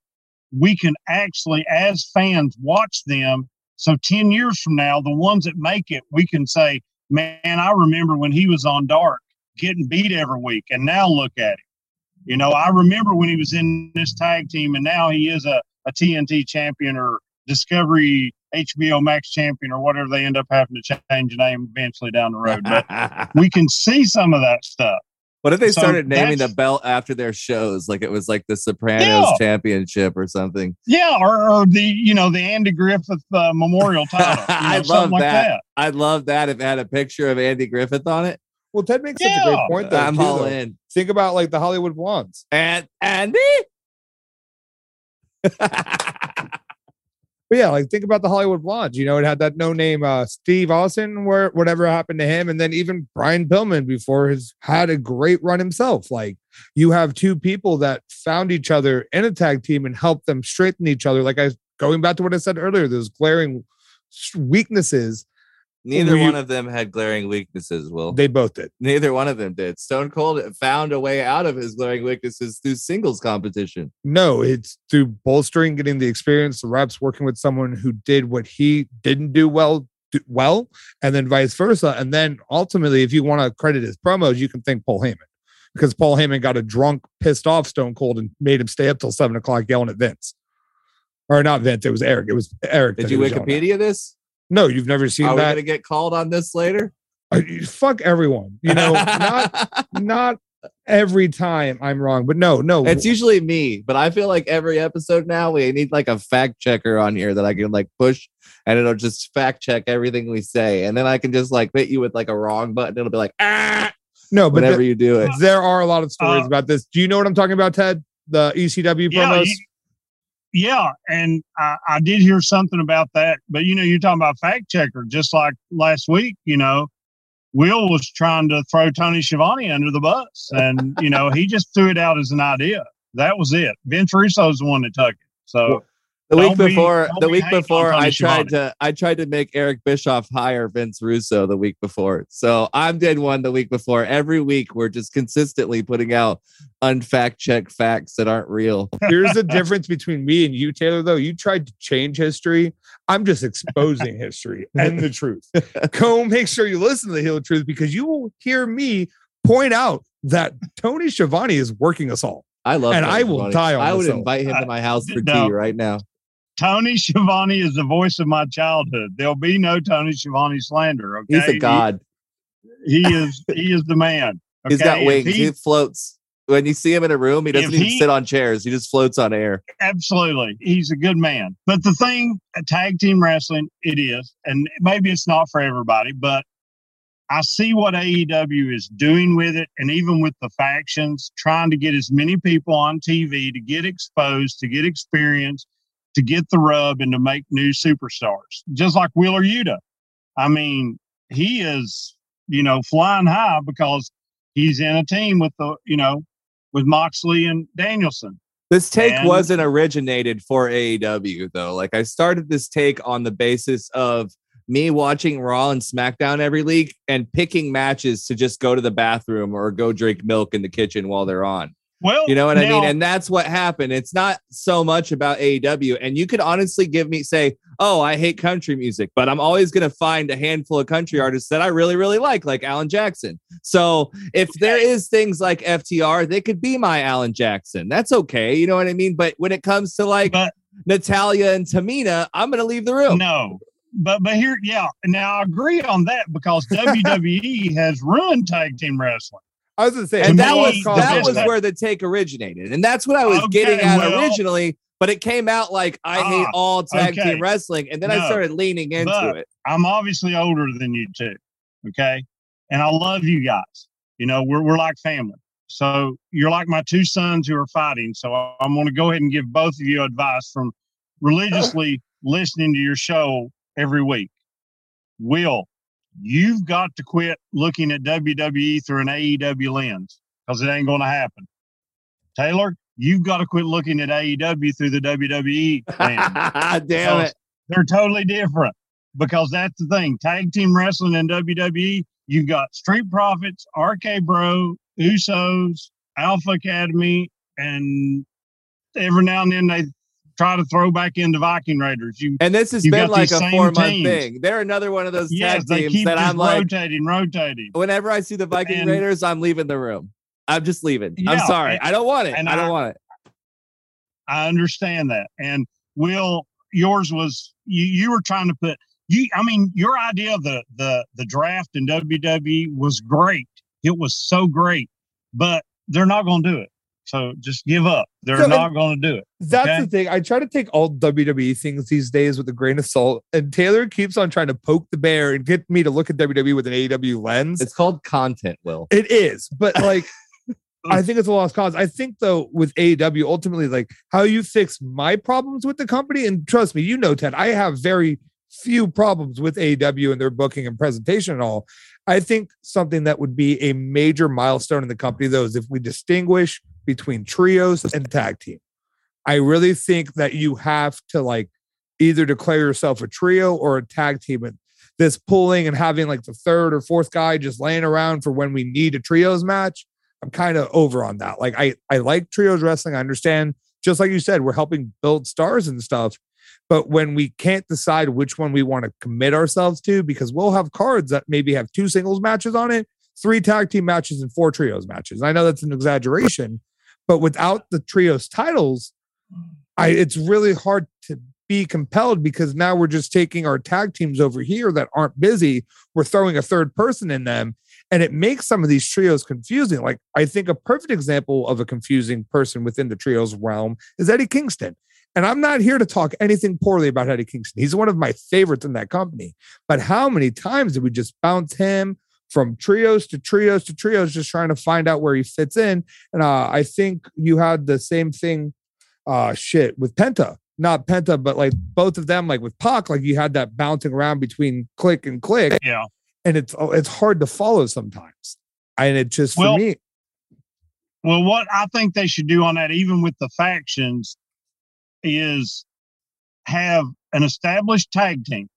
we can actually as fans watch them. So 10 years from now the ones that make it we can say man i remember when he was on dark getting beat every week and now look at him you know, I remember when he was in this tag team, and now he is a, a TNT champion or Discovery HBO Max Champion or whatever they end up having to change the name eventually down the road. But we can see some of that stuff. What if they So started naming the belt after their shows? Like it was like the Sopranos Yeah. Championship or something. Yeah, or, or the you know the Andy Griffith uh, Memorial title. You know, I love like that. that. I'd love that if it had a picture of Andy Griffith on it. Well, Ted makes such a great point. Though, I'm too, all though. in. Think about like the Hollywood Blondes. And Andy. But yeah, like think about the Hollywood Blondes. You know, it had that no name uh Steve Austin, where whatever happened to him, and then even Brian Pillman before his had a great run himself. Like you have two people that found each other in a tag team and helped them straighten each other. Like I going back to what I said earlier, those glaring weaknesses Neither you- one of them had glaring weaknesses, Will. they both did. Neither one of them did. Stone Cold found a way out of his glaring weaknesses through singles competition. No, it's through bolstering, getting the experience, the reps, working with someone who did what he didn't do well, do well, and then vice versa. And then ultimately, if you want to credit his promos, you can thank Paul Heyman because Paul Heyman got a drunk, pissed off Stone Cold and made him stay up till seven o'clock yelling at Vince. Or not Vince, it was Eric. It was Eric. Did you he was yelling at. Wikipedia this? No, you've never seen Are we that. going to get called on this later? Uh, Fuck everyone. You know, not not every time I'm wrong, but no, no. it's usually me, but I feel like every episode now we need like a fact checker on here that I can like push and it'll just fact check everything we say. And then I can just like hit you with like a wrong button. It'll be like, ah, no, but whenever the- you do it. there are a lot of stories Uh, about this. Do you know what I'm talking about, Ted? The ECW Yeah, promos. you- yeah, and I, I did hear something about that. But you know, you're talking about fact checker, just like last week. You know, Will was trying to throw Tony Schiavone under the bus, and you know, he just threw it out as an idea. That was it. Vince Russo's the one that took it. So The week Don't before, don't the week hating on before, I tried to, I tried to make Eric Bischoff hire Vince Russo the week before. So I'm did one the week before. Every week, we're just consistently putting out unfact check facts that aren't real. Here's the difference between me and you, Taylor, though. You tried to change history. I'm just exposing history and the truth. Go make sure you listen to the Hill Truth because you will hear me point out that Tony Schiavone is working us all. I love, And Tony I will Schiavone. die on I would this invite him to my house uh, for No. tea right now. Tony Schiavone is the voice of my childhood. There'll be no Tony Schiavone slander. Okay, He's a god. He, is. He is the man. He's got wings. he- He floats. When you see him in a room, he doesn't even he- sit on chairs. He just floats on air. Absolutely. He's a good man. But the thing, tag team wrestling, it is, and maybe it's not for everybody, but I see what AEW is doing with it, and even with the factions, trying to get as many people on TV to get exposed, to get experience, to get the rub, and to make new superstars. Just like Wheeler Yuta. I mean, he is, you know, flying high because he's in a team with the, you know, with Moxley and Danielson. This take And- wasn't originated for AEW though. Like I started this take on the basis of me watching Raw and SmackDown every week and picking matches to just go to the bathroom or go drink milk in the kitchen while they're on. Well, You know what I mean? And that's what happened. It's not so much about AEW. And you could honestly give me say, "Oh, I hate country music," but I'm always going to find a handful of country artists that I really, really like, like Alan Jackson. So if there is things like FTR, they could be my Alan Jackson. That's okay. You know what I mean? But when it comes to like but Natalya and Tamina, I'm going to leave the room. no, but but here, yeah. Now I agree on that because WWE has ruined tag team wrestling. I was gonna say, and that was that was where the take originated, and that's what I was Okay, getting at well- originally. But it came out like I hate Ah, all tag okay. team wrestling, and then I started leaning into it. I'm obviously older than you two, okay, and I love you guys. You know, we're we're like family. So you're like my two sons who are fighting. So I'm going to go ahead and give both of you advice from religiously listening to your show every week. Will, you've got to quit looking at WWE through an AEW lens because it ain't going to happen. Taylor, you've got to quit looking at AEW through the WWE lens. Damn it! They're totally different because that's the thing. Tag team wrestling in WWE, you've got Street Profits, RK Bro, Usos, Alpha Academy, and every now and then they try to throw back in the Viking Raiders. You And this has been like a four month thing. They're another one of those yes, tag they teams keep that I'm like, rotating, rotating. whenever I see the Viking And- Raiders, I'm leaving the room. I'm just leaving. I'm sorry. and- I don't want it. and I don't I- want it. I understand that. And Will, yours was you you were trying to put you I mean your idea of the the the draft in WWE was great. It was so great, but they're not going to do it. So just give up. They're So, not going to do it. That's Okay. the thing. I try to take all WWE things these days with a grain of salt, and Taylor keeps on trying to poke the bear and get me to look at WWE with an AEW lens. It's called content, Will. It is, but like, I think it's a lost cause. I think though with AEW, ultimately, like how you fix my problems with the company, and trust me, you know, Ted, I have very few problems with AEW and their booking and presentation and all. I think something that would be a major milestone in the company, though, is if we distinguish between trios and tag team. I really think that you have to like either declare yourself a trio or a tag team. And this pulling and having like the third or fourth guy just laying around for when we need a trios match. I'm kind of over on that. Like I I like trios wrestling. I understand. Just like you said, we're helping build stars and stuff. But when we can't decide which one we want to commit ourselves to, because we'll have cards that maybe have two singles matches on it, three tag team matches, and four trios matches. I know that's an exaggeration, but without the trios titles, I it's really hard to be compelled because now we're just taking our tag teams over here that aren't busy. We're throwing a third person in them, and it makes some of these trios confusing. Like I think a perfect example of a confusing person within the trios realm is Eddie Kingston. And I'm not here to talk anything poorly about Eddie Kingston. He's one of my favorites in that company. But how many times did we just bounce him from trios to trios to trios, just trying to find out where he fits in? And uh, I think you had the same thing, uh, shit, with Penta. Not Penta, but like both of them, like with Pac, like you had that bouncing around between click and click, Yeah. and it's oh, it's hard to follow sometimes. And it just Well, for me, Well, what I think they should do on that, even with the factions, is have an established tag team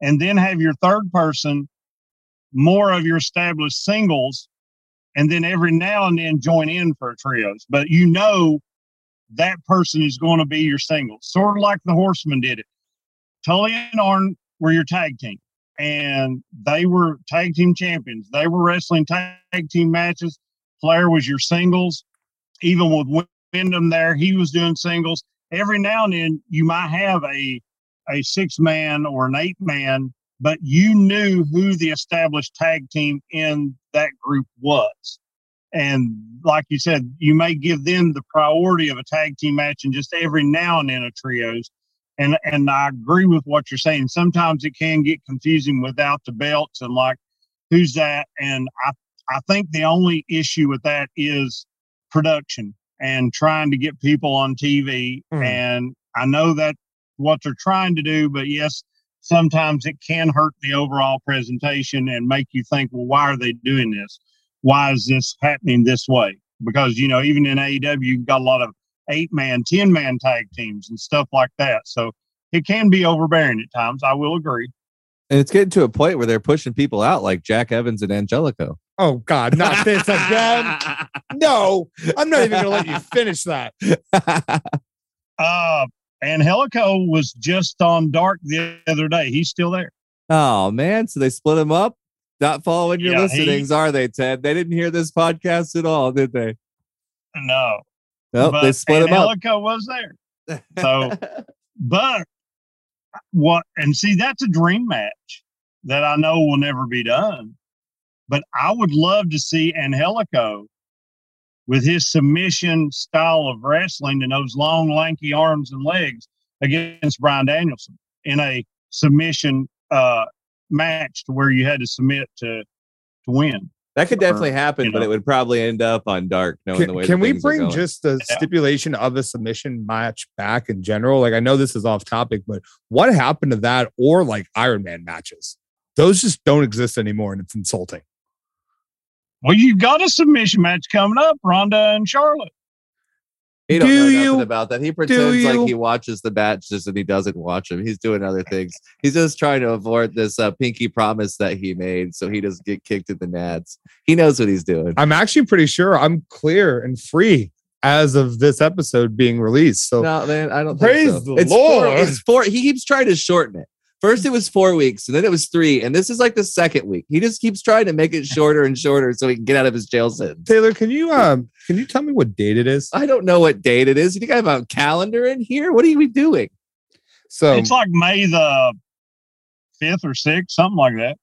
and then have your third person more of your established singles and then every now and then join in for trios. But you know that person is going to be your singles sort of like the horsemen did it. Tully and arn were your tag team and they were tag team champions. They were wrestling tag team matches. Flair was your singles. Even with Windham there he was doing singles. Every now and then you might have a a six man or an eight man but you knew who the established tag team in that group was. And like you said, you may give them the priority of a tag team match and just every now and then a trios. And and I agree with what you're saying. Sometimes it can get confusing without the belts and like who's that? And I I think the only issue with that is production and trying to get people on TV. Mhm. And I know that what they're trying to do, but yes, sometimes it can hurt the overall presentation and make you think, well, why are they doing this? Why is this happening this way? Because, you know, even in AEW, you've got a lot of eight man, 10 man tag teams and stuff like that. So it can be overbearing at times. I will agree. And it's getting to a point where they're pushing people out like Jack Evans and Angelico. oh God, not this again. No, I'm not even gonna let you finish that. Uh, Angelico was just on Dark the other day. He's still there. oh man, so they split them up. Not following your Yeah, he- are they, Ted? They didn't hear this podcast at all, did they? No. Nope, but they split and them up. Helico was there. So, but what, and see, that's a dream match that I know will never be done. But I would love to see Angelico with his submission style of wrestling and those long, lanky arms and legs against Bryan Danielson in a submission uh, match to where you had to submit to to win. that could definitely happen, you but it would probably end up on dark, knowing the Can, way. can we bring just the Yeah. stipulation of a submission match back in general? Like I know this is off topic, but what happened to that or like Iron Man matches? Those just don't exist anymore, and it's insulting. Well, you've got a submission match coming up, Ronda and Charlotte. He don't Do know nothing you? about that. He pretends like he watches the matches and he doesn't watch them. He's doing other things. He's just trying to avoid this uh, pinky promise that he made, so he doesn't get kicked in the nads. He knows what he's doing. I'm actually pretty sure I'm clear and free as of this episode being released. So No, man, I don't. Praise think so. the it's Four, Lord. it's four. He keeps trying to shorten it. First, it was four weeks, and then it was three, and this is like the second week. He just keeps trying to make it shorter and shorter so he can get out of his jail sentence. Taylor, can you um can you tell me what date it is? I don't know what date it is. You think I have a calendar in here? What are we doing? So it's like May the fifth or sixth, something like that.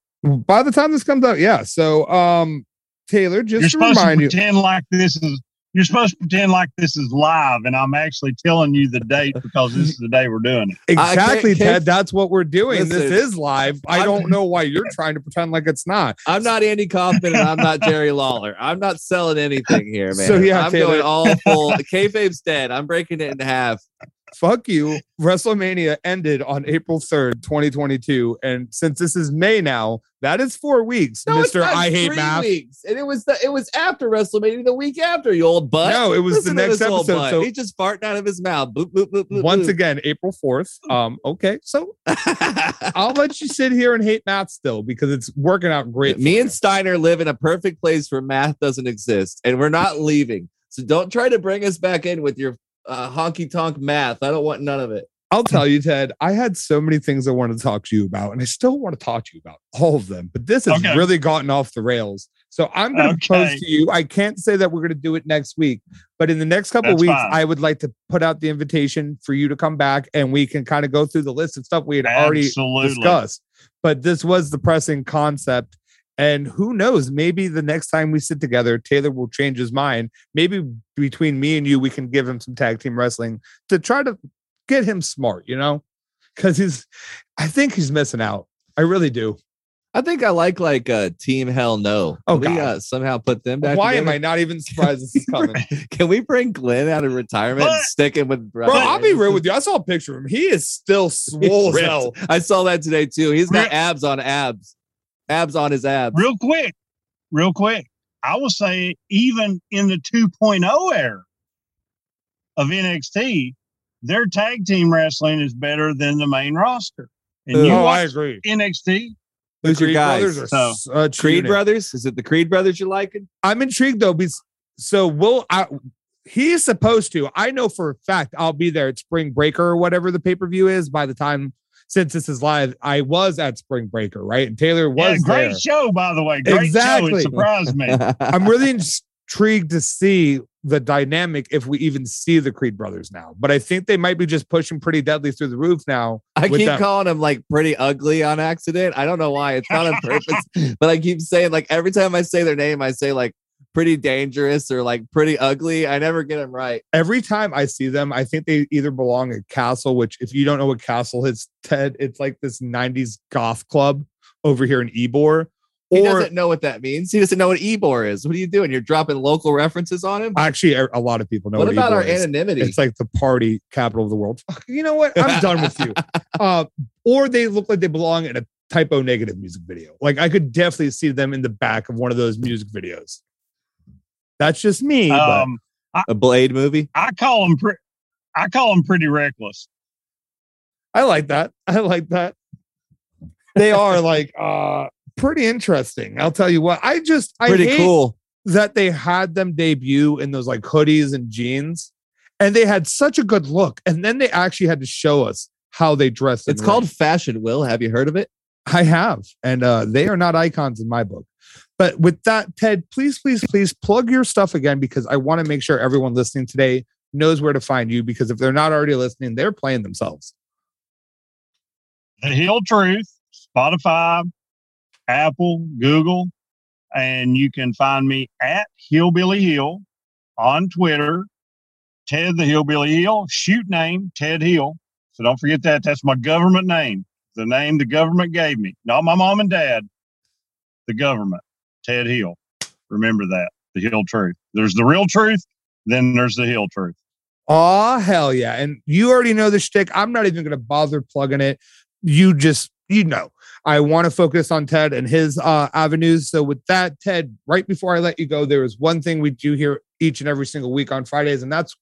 by the time this comes out, yeah. So um Taylor, just You're to supposed to remind you, pretend like this is. You're supposed to pretend like this is live, and I'm actually telling you the date because this is the day we're doing it. exactly, I can't- Ted. That's what we're doing. this is live. I I'm- don't know why you're trying to pretend like it's not. I'm not Andy Kaufman and I'm not Jerry Lawler. I'm not selling anything here, man. So, yeah, I'm Taylor- going all full. The kayfabe's dead. I'm breaking it in half. Fuck you. WrestleMania ended on April 3rd, 2022. And since this is May now, that is four weeks, No, Mr. I Hate Math. Weeks. And it was the it was after WrestleMania the week after, you old butt. No, it was Listen the next episode. So He's just farting out of his mouth. Boop, boop, boop, boop, once again, April 4th. Um, okay. So I'll let you sit here and hate math still because it's working out great. Me and. Steiner live in a perfect place where math doesn't exist, and we're not leaving. So don't try to bring us back in with your uh, honky tonk math. I don't want none of it. I'll tell you, Ted, I had so many things I wanted to talk to you about, and I still want to talk to you about all of them. But this has Okay. really gotten off the rails. So I'm going to propose Okay. to you. I can't say that we're going to do it next week, but in the next couple of That's weeks, fine. I would like to put out the invitation for you to come back, and we can kind of go through the list of stuff we had already discussed. But this was the pressing concept. And who knows, maybe the next time we sit together, Taylor will change his mind. Maybe between me and you, we can give him some tag team wrestling to try to get him smart, you know? Because he's, I think he's missing out. I really do. I think I like like uh, Team Hell No. Oh, Can we God. uh, somehow put them back. Why am I not even surprised this is coming? Can we bring Glenn out of retirement and But- stick him with Bro, I'll be real with you. I saw a picture of him. He is still swole as hell. I saw that today too. He's got abs on abs, abs on his abs. real quick, real quick. I will say, even in the 2.0 era of NXT, their tag team wrestling is better than the main roster. And you Oh, I agree. NXT, Who's your Creed guys? brothers are So, such Creed unit. brothers? Is it the Creed brothers you're liking? I'm intrigued though. Because so we'll. I, he's supposed to. I know for a fact I'll be there at Spring Breaker or whatever the pay per view is. By the time since this is live, I was at Spring Breaker, right? And Taylor yeah, was great there. show, by the way. Great show. Exactly. It surprised me. I'm really intrigued to see the dynamic if we even see the Creed brothers now. But I think they might be just pushing pretty deadly through the roof now. I keep that- calling them like pretty ugly on accident. I don't know why. It's not on purpose, but I keep saying like every time I say their name, I say like pretty dangerous or like pretty ugly. I never get them right. Every time I see them, I think they either belong at Castle, which if you don't know what Castle is, Ted, it's like this 90s goth club over here in Ybor. He Or doesn't know what that means. He doesn't know what Ybor is. What are you doing? You're dropping local references on him. actually, a a lot of people know what what, about Ybor our is. anonymity? It's like the party capital of the world. You know what? I'm done with you. Uh, or they look like they belong in a Type O Negative music video. Like I could definitely see them in the back of one of those music videos. That's just me. but Um, a Blade movie. I call them. Pre- I call them pretty reckless. I like that. I like that. They are like uh pretty interesting. I'll tell you what. I just I Pretty hate cool. that they had them debut in those like hoodies and jeans, and they had such a good look, and then they actually had to show us how they dressed. It's called ring. Fashion. Will have you heard of it? I have, and uh, they are not icons in my book. But with that, Ted, please, please, please plug your stuff again because I want to make sure everyone listening today knows where to find you. Because if they're not already listening, they're playing themselves. The Hill Truth, Spotify, Apple, Google, and you can find me at Hillbilly Hill on Twitter. Ted the Hillbilly Hill, shoot name Ted Hill. So don't forget that. That's my government name, the name the government gave me, not my mom and dad. The government, Ted Hill. Remember that. The Hill Truth. There's the real truth, then there's the Hill Truth. Oh hell yeah! And you already know the shtick. I'm not even going to bother plugging it. You just you know. I want to focus on Ted and his uh, avenues. So with that, Ted, right before I let you go, there is one thing we do here each and every single week on Fridays, and that's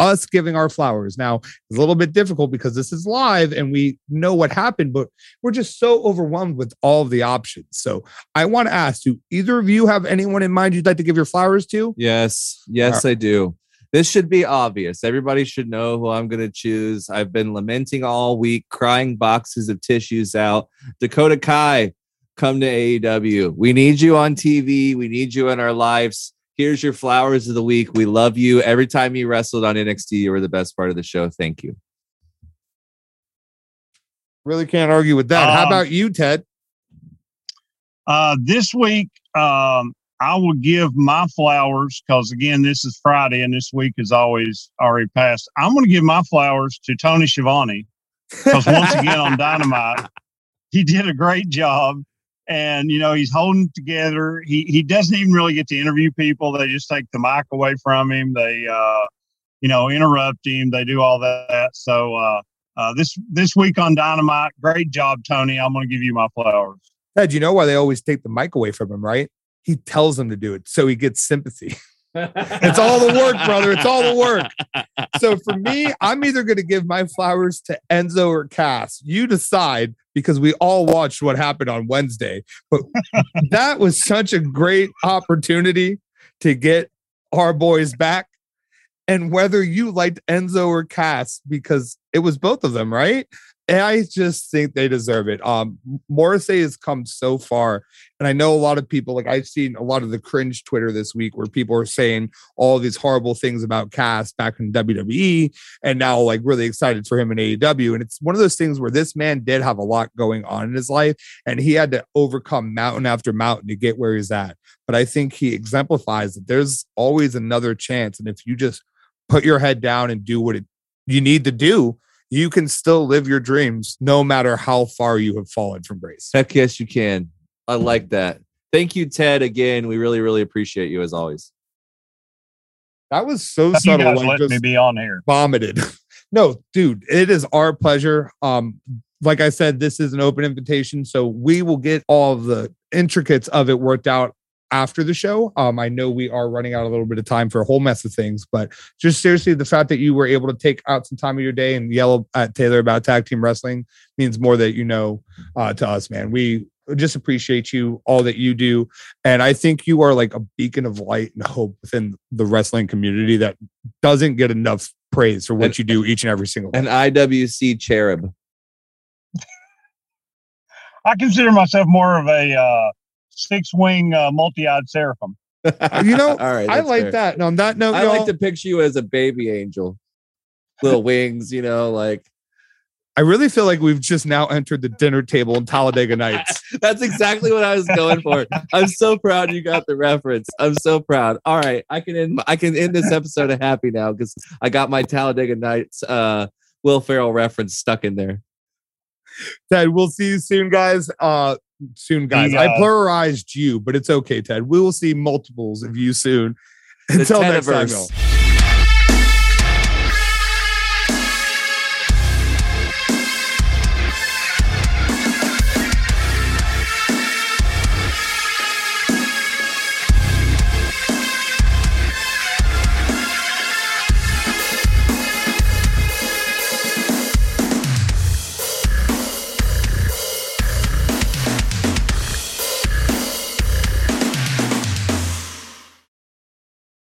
us giving our flowers. Now it's a little bit difficult because this is live and we know what happened, but we're just so overwhelmed with all of the options. So I want to ask: Do either of you have anyone in mind you'd like to give your flowers to? Yes, yes, I do. This should be obvious. Everybody should know who I'm going to choose. I've been lamenting all week, crying boxes of tissues out. Dakota Kai, come to AEW. We need you on TV. We need you in our lives. Here's your flowers of the week. We love you. Every time you wrestled on NXT, you were the best part of the show. Thank you. Really can't argue with that. How Um, about you, Ted? Uh, this week, um, I will give my flowers because again, this is Friday and this week is always already passed. I'm going to give my flowers to Tony Schiavone because once again on Dynamite, he did a great job. And you know he's holding together. He he doesn't even really get to interview people. They just take the mic away from him. They uh, you know interrupt him. They do all that. So uh, uh, this this week on Dynamite, great job, Tony. I'm going to give you my flowers. Ted, you know why they always take the mic away from him, right? He tells them to do it so he gets sympathy. It's all the work, brother. It's all the work. So for me, I'm either going to give my flowers to Enzo or Cass. You decide because we all watched what happened on Wednesday. But that was such a great opportunity to get our boys back. And whether you liked Enzo or Cass, because it was both of them, right? And I just think they deserve it. Um, Morrissey has come so far, and I know a lot of people. Like I've seen a lot of the cringe Twitter this week where people are saying all these horrible things about Cass back in WWE, and now like really excited for him in AEW. And it's one of those things where this man did have a lot going on in his life, and he had to overcome mountain after mountain to get where he's at. But I think he exemplifies that there's always another chance, and if you just put your head down and do what it, you need to do, you can still live your dreams no matter how far you have fallen from grace. Heck yes, you can. I like that. Thank you, Ted. Again, we really, really appreciate you as always. That was so Thank you subtle, guys like letting me be on here. vomited. no, dude, it is our pleasure. Um, like I said, this is an open invitation, so we will get all of the intricates of it worked out after the show. Um, I know we are running out a little bit of time for a whole mess of things, but just seriously, the fact that you were able to take out some time of your day and yell at Taylor about tag team wrestling means more that you know uh, to us, man. We just appreciate you, all that you do, and I think you are like a beacon of light and hope within the wrestling community that doesn't get enough praise for what And- you do each and every single day. An IWC cherub. I consider myself more of a uh, six wing uh, multi eyed seraphim. You know, all right. I like fair. that. And on that note, I y'all, like to picture you as a baby angel, little wings. You know, like I really feel like we've just now entered the dinner table in Talladega Nights. That's exactly what I was going for. I'm so proud you got the reference. I'm so proud. All right, I can end. I can end this episode of happy now because I got my Talladega Nights uh, Will Ferrell reference stuck in there. Ted, we'll see you soon, guys. Uh, soon, guys. you I pluralized you, but it's okay, Ted. We will see multiples of you soon. The Until next time, y'all.